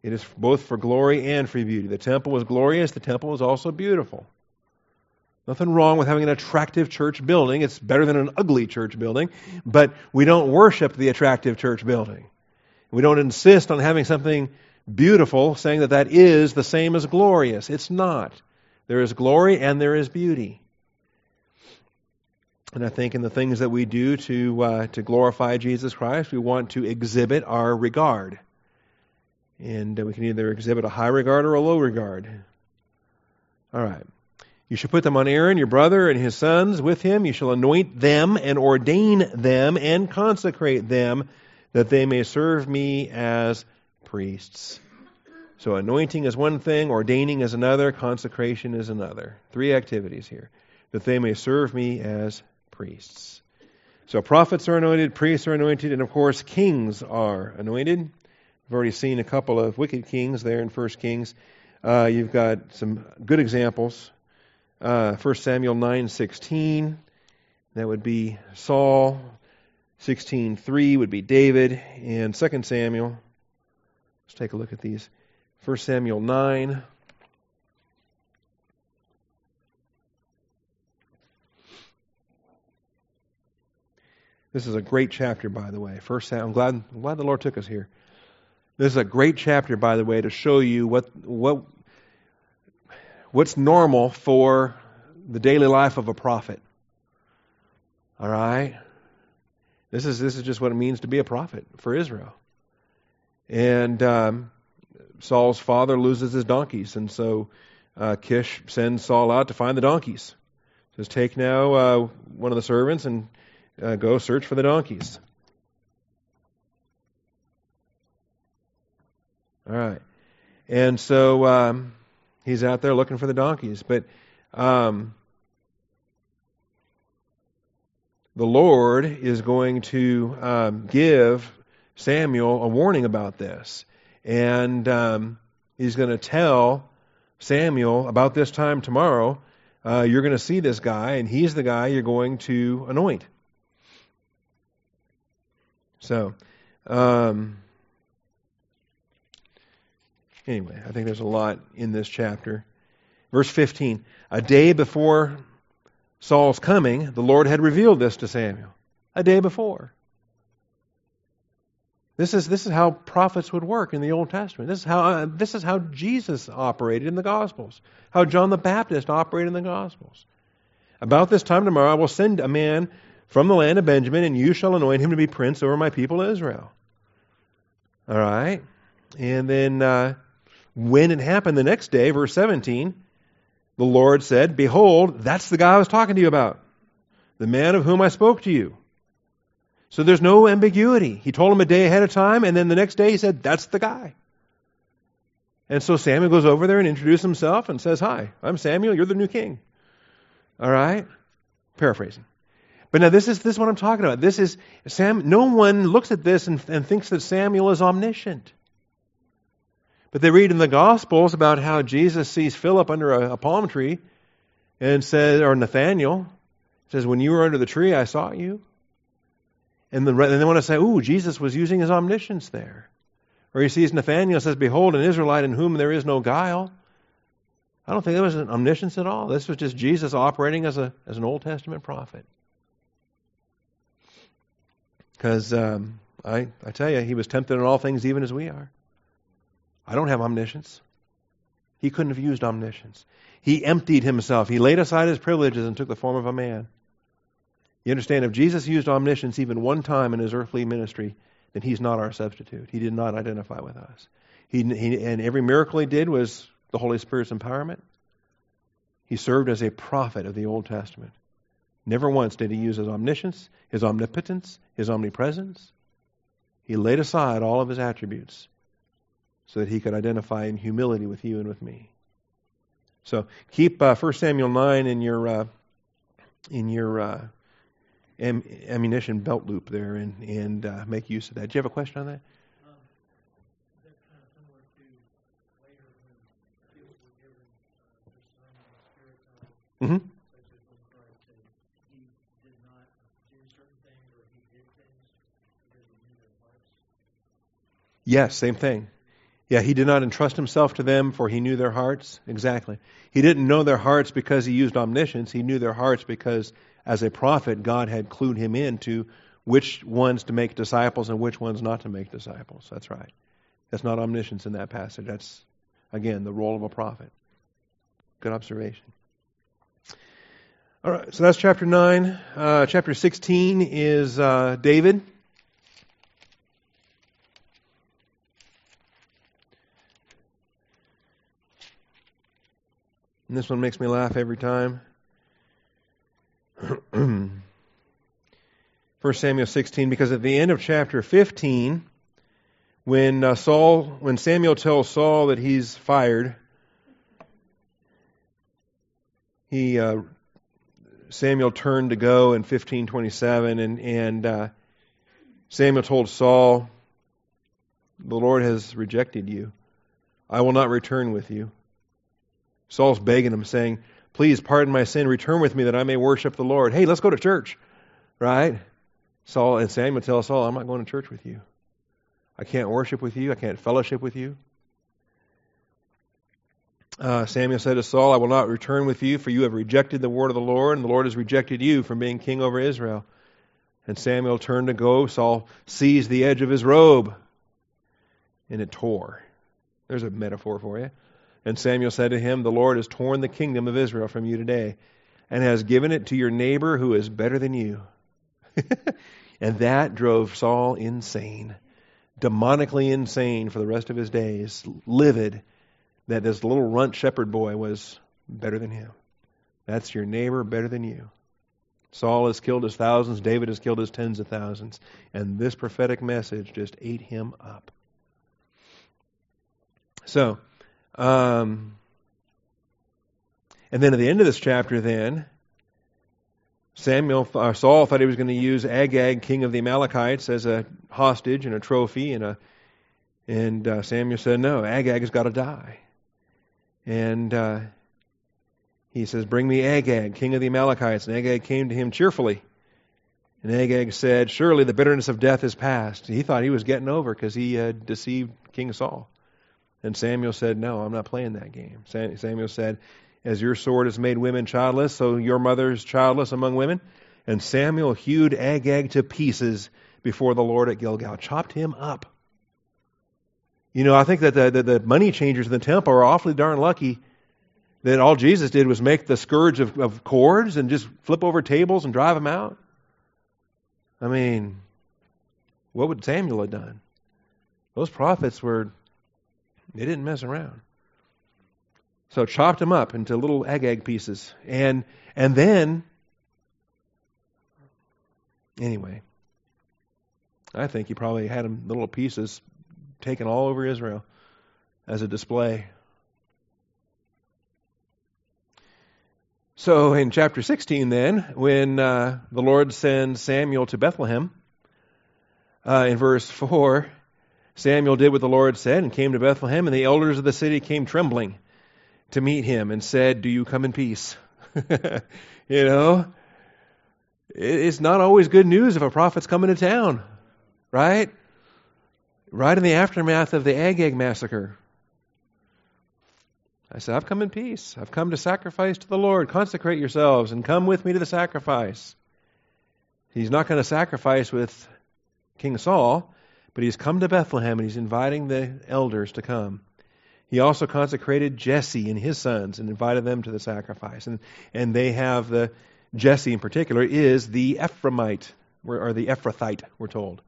It is both for glory and for beauty. The temple was glorious, the temple was also beautiful. Nothing wrong with having an attractive church building. It's better than an ugly church building, but we don't worship the attractive church building. We don't insist on having something beautiful, saying that that is the same as glorious. It's not. There is glory and there is beauty. And I think in the things that we do to uh, to glorify Jesus Christ, we want to exhibit our regard, and uh, we can either exhibit a high regard or a low regard. All right. You shall put them on Aaron, your brother, and his sons with him. You shall anoint them and ordain them and consecrate them that they may serve me as priests. So, anointing is one thing, ordaining is another, consecration is another. Three activities here. That they may serve me as priests. So, prophets are anointed, priests are anointed, and of course, kings are anointed. We've already seen a couple of wicked kings there in 1 Kings. Uh, you've got some good examples uh, 1 Samuel 9:16, that would be Saul. 16:3 would be David, and 2 Samuel. Let's take a look at these. 1 Samuel 9. This is a great chapter, by the way. First, I'm glad, I'm glad the Lord took us here. This is a great chapter, by the way, to show you what what what's normal for the daily life of a prophet. All right? This is, this is just what it means to be a prophet for Israel. And um, Saul's father loses his donkeys, and so uh, Kish sends Saul out to find the donkeys. Says, Take now uh, one of the servants and uh, go search for the donkeys. All right. And so um, He's out there looking for the donkeys. But um, the Lord is going to um, give Samuel a warning about this. And um, he's going to tell Samuel about this time tomorrow. Uh, you're going to see this guy, and he's the guy you're going to anoint. So, um, Anyway, I think there's a lot in this chapter. Verse 15 A day before Saul's coming, the Lord had revealed this to Samuel. A day before. This is, this is how prophets would work in the Old Testament. This is, how, uh, this is how Jesus operated in the Gospels, how John the Baptist operated in the Gospels. About this time tomorrow, I will send a man from the land of Benjamin, and you shall anoint him to be prince over my people Israel. All right? And then uh, when it happened the next day, verse 17, the Lord said, Behold, that's the guy I was talking to you about, the man of whom I spoke to you. So there's no ambiguity. He told him a day ahead of time, and then the next day he said, That's the guy. And so Samuel goes over there and introduces himself and says, Hi, I'm Samuel, you're the new king. All right? Paraphrasing. But now this is this is what I'm talking about. This is Sam no one looks at this and, and thinks that Samuel is omniscient. But they read in the Gospels about how Jesus sees Philip under a, a palm tree and says, or Nathaniel says, When you were under the tree, I saw you. And, the, and they want to say, Ooh, Jesus was using his omniscience there. Or he sees Nathaniel and says, Behold, an Israelite in whom there is no guile. I don't think that was an omniscience at all. This was just Jesus operating as, a, as an Old Testament prophet. Because um, I, I tell you, he was tempted in all things even as we are. I don't have omniscience. He couldn't have used omniscience. He emptied himself. He laid aside his privileges and took the form of a man. You understand, if Jesus used omniscience even one time in his earthly ministry, then he's not our substitute. He did not identify with us. He, he, and every miracle he did was the Holy Spirit's empowerment. He served as a prophet of the Old Testament. Never once did he use his omniscience, his omnipotence, his omnipresence. He laid aside all of his attributes so that he could identify in humility with you and with me. So keep uh, 1 Samuel 9 in your uh, in your uh, am, ammunition belt loop there and, and uh, make use of that. Do you have a question on that? Mm-hmm. Yes, same thing. Yeah, he did not entrust himself to them, for he knew their hearts. Exactly. He didn't know their hearts because he used omniscience. He knew their hearts because, as a prophet, God had clued him into which ones to make disciples and which ones not to make disciples. That's right. That's not omniscience in that passage. That's, again, the role of a prophet. Good observation. All right, so that's chapter 9. Uh, chapter 16 is uh, David. And this one makes me laugh every time. 1 Samuel 16, because at the end of chapter 15, when uh, Saul, when Samuel tells Saul that he's fired, he uh, Samuel turned to go in 1527, and, and uh, Samuel told Saul, The Lord has rejected you. I will not return with you. Saul's begging him, saying, Please pardon my sin, return with me that I may worship the Lord. Hey, let's go to church. Right? Saul and Samuel tell Saul, I'm not going to church with you. I can't worship with you. I can't fellowship with you. Uh, Samuel said to Saul, I will not return with you, for you have rejected the word of the Lord, and the Lord has rejected you from being king over Israel. And Samuel turned to go. Saul seized the edge of his robe, and it tore. There's a metaphor for you. And Samuel said to him, The Lord has torn the kingdom of Israel from you today, and has given it to your neighbor who is better than you. and that drove Saul insane, demonically insane for the rest of his days, livid that this little runt shepherd boy was better than him. That's your neighbor better than you. Saul has killed his thousands, David has killed his tens of thousands, and this prophetic message just ate him up. So, um, and then at the end of this chapter, then Samuel, uh, Saul thought he was going to use Agag, king of the Amalekites, as a hostage and a trophy, and a, and uh, Samuel said, "No, Agag has got to die." And uh, he says, Bring me Agag, king of the Amalekites. And Agag came to him cheerfully. And Agag said, Surely the bitterness of death is past. He thought he was getting over because he had deceived King Saul. And Samuel said, No, I'm not playing that game. Samuel said, As your sword has made women childless, so your mother is childless among women. And Samuel hewed Agag to pieces before the Lord at Gilgal, chopped him up. You know, I think that the, the, the, money changers in the temple are awfully darn lucky that all Jesus did was make the scourge of, of cords and just flip over tables and drive them out. I mean, what would Samuel have done? Those prophets were, they didn't mess around. So chopped them up into little Agag pieces. And, and then, anyway, I think he probably had them little pieces taken all over Israel as a display. So in chapter 16, then, when uh, the Lord sends Samuel to Bethlehem, uh, in verse 4, Samuel did what the Lord said and came to Bethlehem, and the elders of the city came trembling to meet him and said, Do you come in peace? you know, it's not always good news if a prophet's coming to town, right? right in the aftermath of the Agag massacre. I said, I've come in peace. I've come to sacrifice to the Lord. Consecrate yourselves and come with me to the sacrifice. He's not going to sacrifice with King Saul, but he's come to Bethlehem and he's inviting the elders to come. He also consecrated Jesse and his sons and invited them to the sacrifice. And, and they have the Jesse in particular is the Ephraimite, or the Ephrathite, we're told.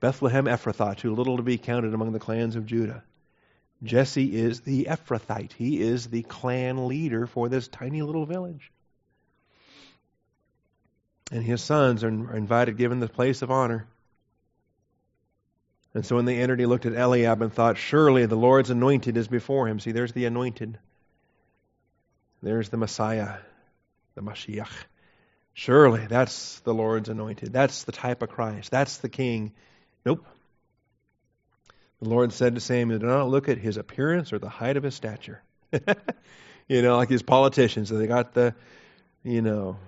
Bethlehem Ephrathah, too little to be counted among the clans of Judah. Jesse is the Ephrathite. He is the clan leader for this tiny little village. And his sons are invited, given the place of honor. And so when they entered, he looked at Eliab and thought, Surely the Lord's anointed is before him. See, there's the anointed. There's the Messiah, the Mashiach. Surely that's the Lord's anointed. That's the type of Christ. That's the King. Nope. The Lord said to Samuel, Do not look at his appearance or the height of his stature. you know, like these politicians, they got the, you know,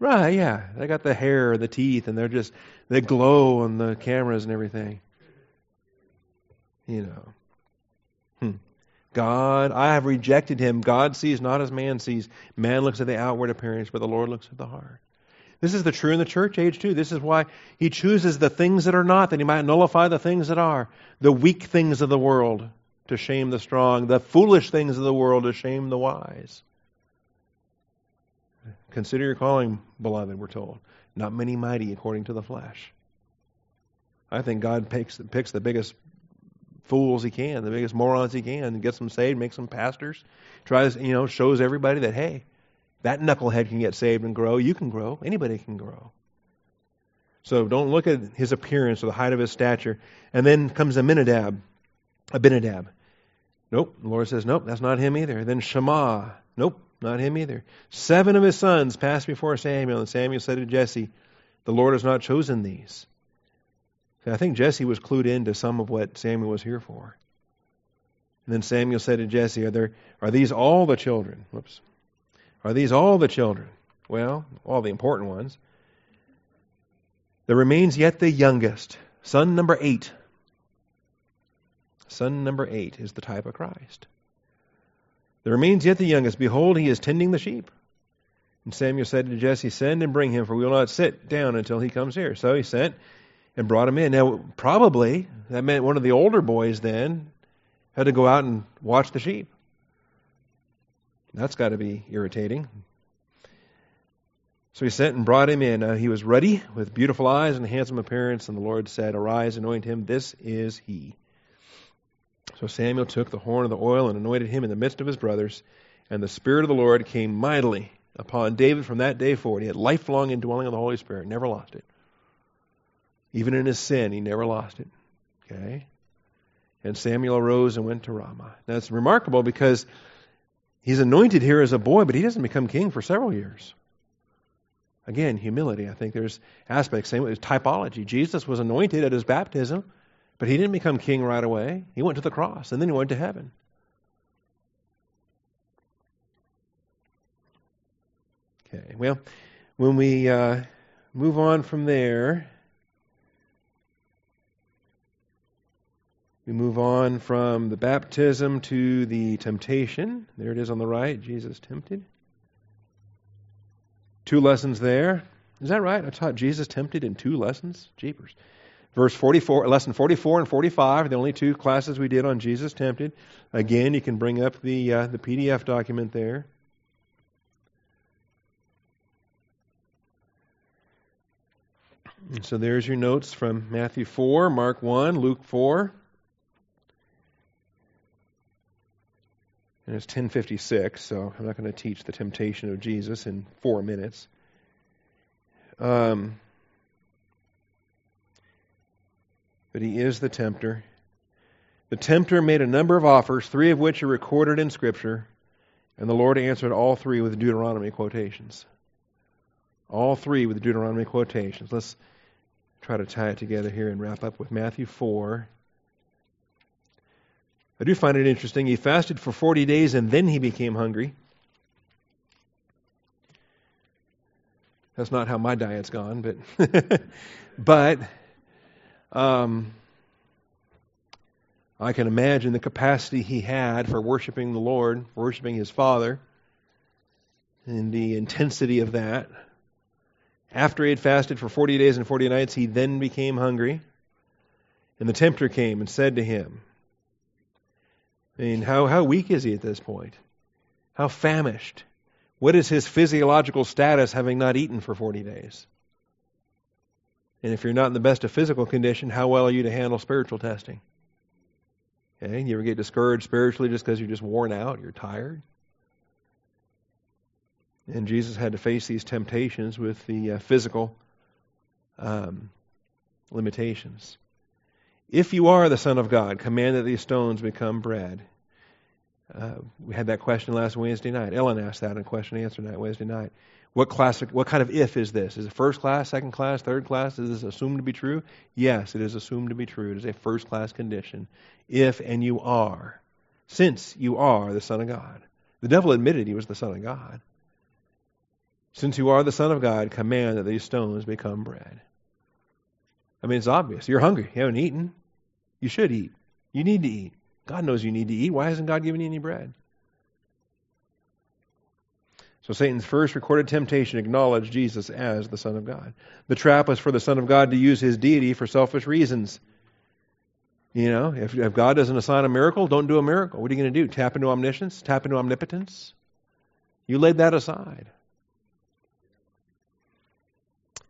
right, yeah, they got the hair, and the teeth, and they're just, they glow on the cameras and everything. You know. Hmm. God, I have rejected him. God sees not as man sees. Man looks at the outward appearance, but the Lord looks at the heart. This is the true in the church age too. This is why he chooses the things that are not, that he might nullify the things that are. The weak things of the world to shame the strong, the foolish things of the world to shame the wise. Consider your calling, beloved, we're told. Not many mighty according to the flesh. I think God picks, picks the biggest fools he can, the biggest morons he can, and gets them saved, makes them pastors, tries, you know, shows everybody that, hey, that knucklehead can get saved and grow. You can grow. Anybody can grow. So don't look at his appearance or the height of his stature. And then comes Aminadab, Abinadab. Nope. The Lord says, nope, that's not him either. Then Shammah. Nope, not him either. Seven of his sons passed before Samuel, and Samuel said to Jesse, The Lord has not chosen these. I think Jesse was clued into some of what Samuel was here for. And then Samuel said to Jesse, Are there are these all the children? Whoops. Are these all the children? Well, all the important ones. There remains yet the youngest, son number eight. Son number eight is the type of Christ. There remains yet the youngest. Behold, he is tending the sheep. And Samuel said to Jesse, Send and bring him, for we will not sit down until he comes here. So he sent and brought him in. Now, probably, that meant one of the older boys then had to go out and watch the sheep. That's got to be irritating. So he sent and brought him in. Uh, he was ruddy, with beautiful eyes and handsome appearance, and the Lord said, Arise, anoint him. This is he. So Samuel took the horn of the oil and anointed him in the midst of his brothers, and the Spirit of the Lord came mightily upon David from that day forward. He had lifelong indwelling of the Holy Spirit, never lost it. Even in his sin, he never lost it. Okay? And Samuel arose and went to Ramah. Now it's remarkable because He's anointed here as a boy, but he doesn't become king for several years. Again, humility. I think there's aspects. Same with typology. Jesus was anointed at his baptism, but he didn't become king right away. He went to the cross, and then he went to heaven. Okay, well, when we uh, move on from there, We move on from the baptism to the temptation. There it is on the right. Jesus tempted. Two lessons there. Is that right? I taught Jesus tempted in two lessons. Jeepers. Verse 44, lesson 44 and 45 are the only two classes we did on Jesus tempted. Again, you can bring up the, uh, the PDF document there. And so there's your notes from Matthew 4, Mark 1, Luke 4. And it's 1056, so I'm not going to teach the temptation of Jesus in four minutes. Um, but he is the tempter. The tempter made a number of offers, three of which are recorded in Scripture, and the Lord answered all three with Deuteronomy quotations. All three with Deuteronomy quotations. Let's try to tie it together here and wrap up with Matthew 4 I do find it interesting. He fasted for 40 days and then he became hungry. That's not how my diet's gone, but but um, I can imagine the capacity he had for worshiping the Lord, worshiping his Father, and the intensity of that. After he had fasted for 40 days and 40 nights, he then became hungry. And the tempter came and said to him, I mean, how, how weak is he at this point? How famished? What is his physiological status having not eaten for 40 days? And if you're not in the best of physical condition, how well are you to handle spiritual testing? Okay, you ever get discouraged spiritually just because you're just worn out, you're tired? And Jesus had to face these temptations with the uh, physical um, limitations. If you are the Son of God, command that these stones become bread. Uh, we had that question last Wednesday night. Ellen asked that in question and answer night Wednesday night. What class? What kind of if is this? Is it first class, second class, third class? Is this assumed to be true? Yes, it is assumed to be true. It is a first class condition. If and you are, since you are the Son of God. The devil admitted he was the Son of God. Since you are the Son of God, command that these stones become bread. I mean, it's obvious. You're hungry. You haven't eaten. You should eat. You need to eat. God knows you need to eat. Why hasn't God given you any bread? So Satan's first recorded temptation acknowledged Jesus as the Son of God. The trap was for the Son of God to use his deity for selfish reasons. You know, if, if God doesn't assign a miracle, don't do a miracle. What are you going to do? Tap into omniscience? Tap into omnipotence? You laid that aside.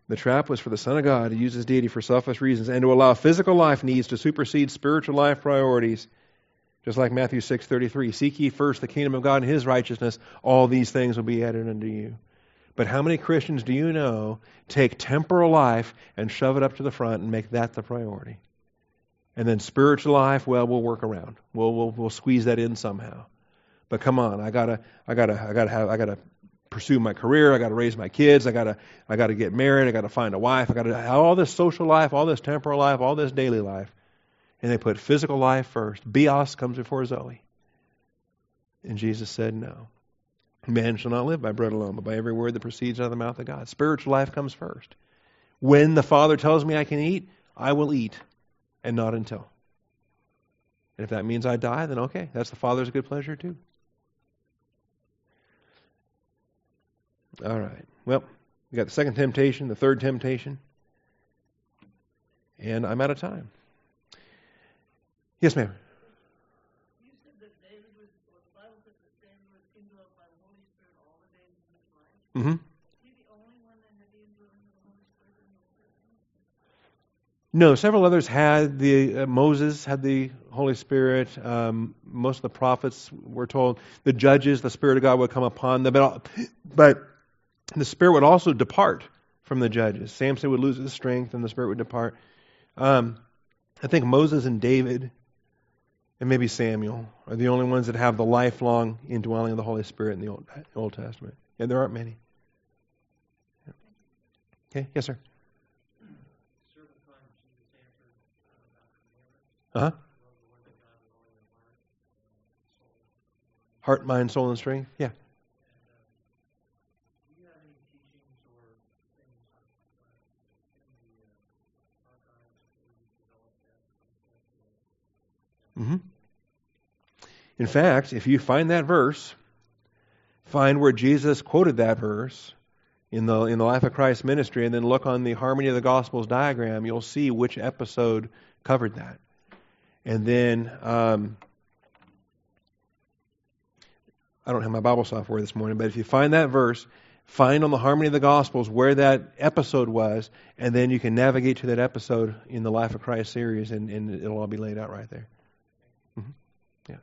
The trap was for the Son of God to use his deity for selfish reasons and to allow physical life needs to supersede spiritual life priorities. Just like Matthew 6:33, seek ye first the kingdom of God and his righteousness, all these things will be added unto you. But how many Christians do you know take temporal life and shove it up to the front and make that the priority? And then spiritual life, well, we'll work around. We'll we'll, we'll squeeze that in somehow. But come on, I gotta I gotta I gotta have I gotta pursue my career. I got to raise my kids. I got to I got to get married. I got to find a wife. I got to have all this social life, all this temporal life, all this daily life. And they put physical life first. Bios comes before Zoe. And Jesus said, No. Man shall not live by bread alone, but by every word that proceeds out of the mouth of God. Spiritual life comes first. When the Father tells me I can eat, I will eat, and not until. And if that means I die, then okay, that's the Father's good pleasure too. All right. Well, we got the second temptation, the third temptation, and I'm out of time. Yes, ma'am. Mm-hmm. No, several others had the uh, Moses had the Holy Spirit. Um, most of the prophets were told the judges, the Spirit of God would come upon them. But, but the Spirit would also depart from the judges. Samson would lose his strength and the Spirit would depart. Um, I think Moses and David and maybe Samuel are the only ones that have the lifelong indwelling of the Holy Spirit in the Old, Old Testament. Yeah, there aren't many. Okay, yes, sir. Uh huh. Heart, mind, soul, and strength. Yeah. Mm-hmm. In fact, if you find that verse, find where Jesus quoted that verse in the in the Life of Christ ministry, and then look on the Harmony of the Gospels diagram, you'll see which episode covered that. And then um, I don't have my Bible software this morning, but if you find that verse, find on the Harmony of the Gospels where that episode was, and then you can navigate to that episode in the Life of Christ series, and, and it'll all be laid out right there. Mm-hmm. Yeah.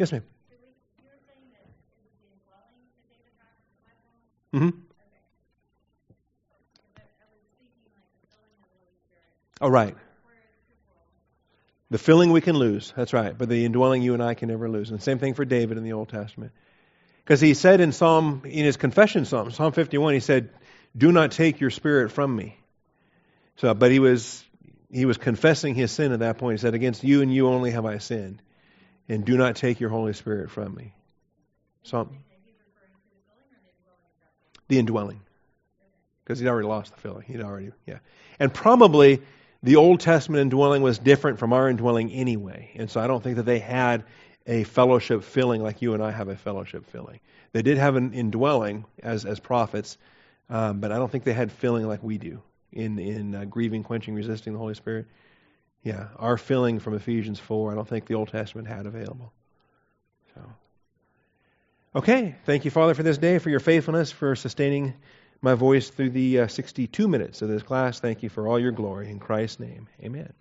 Yes, ma'am. Mm-hmm. Oh, right. The filling we can lose. That's right. But the indwelling you and I can never lose. And same thing for David in the Old Testament. Because he said in Psalm, in his confession psalm, Psalm 51, he said, Do not take your spirit from me. So, but he was he was confessing his sin at that point. He said, Against you and you only have I sinned. And do not take your Holy Spirit from me. So, the indwelling. Because he'd already lost the filling. He'd already, yeah. And probably the Old Testament indwelling was different from our indwelling anyway. And so I don't think that they had a fellowship filling like you and I have a fellowship filling. They did have an indwelling as, as prophets, um, but I don't think they had filling like we do in in uh, grieving, quenching, resisting the Holy Spirit. Yeah, our filling from Ephesians four. I don't think the Old Testament had available. So, Okay, thank you, Father, for this day, for your faithfulness, for sustaining my voice through the uh, 62 minutes of this class. Thank you for all your glory. In Christ's name, amen.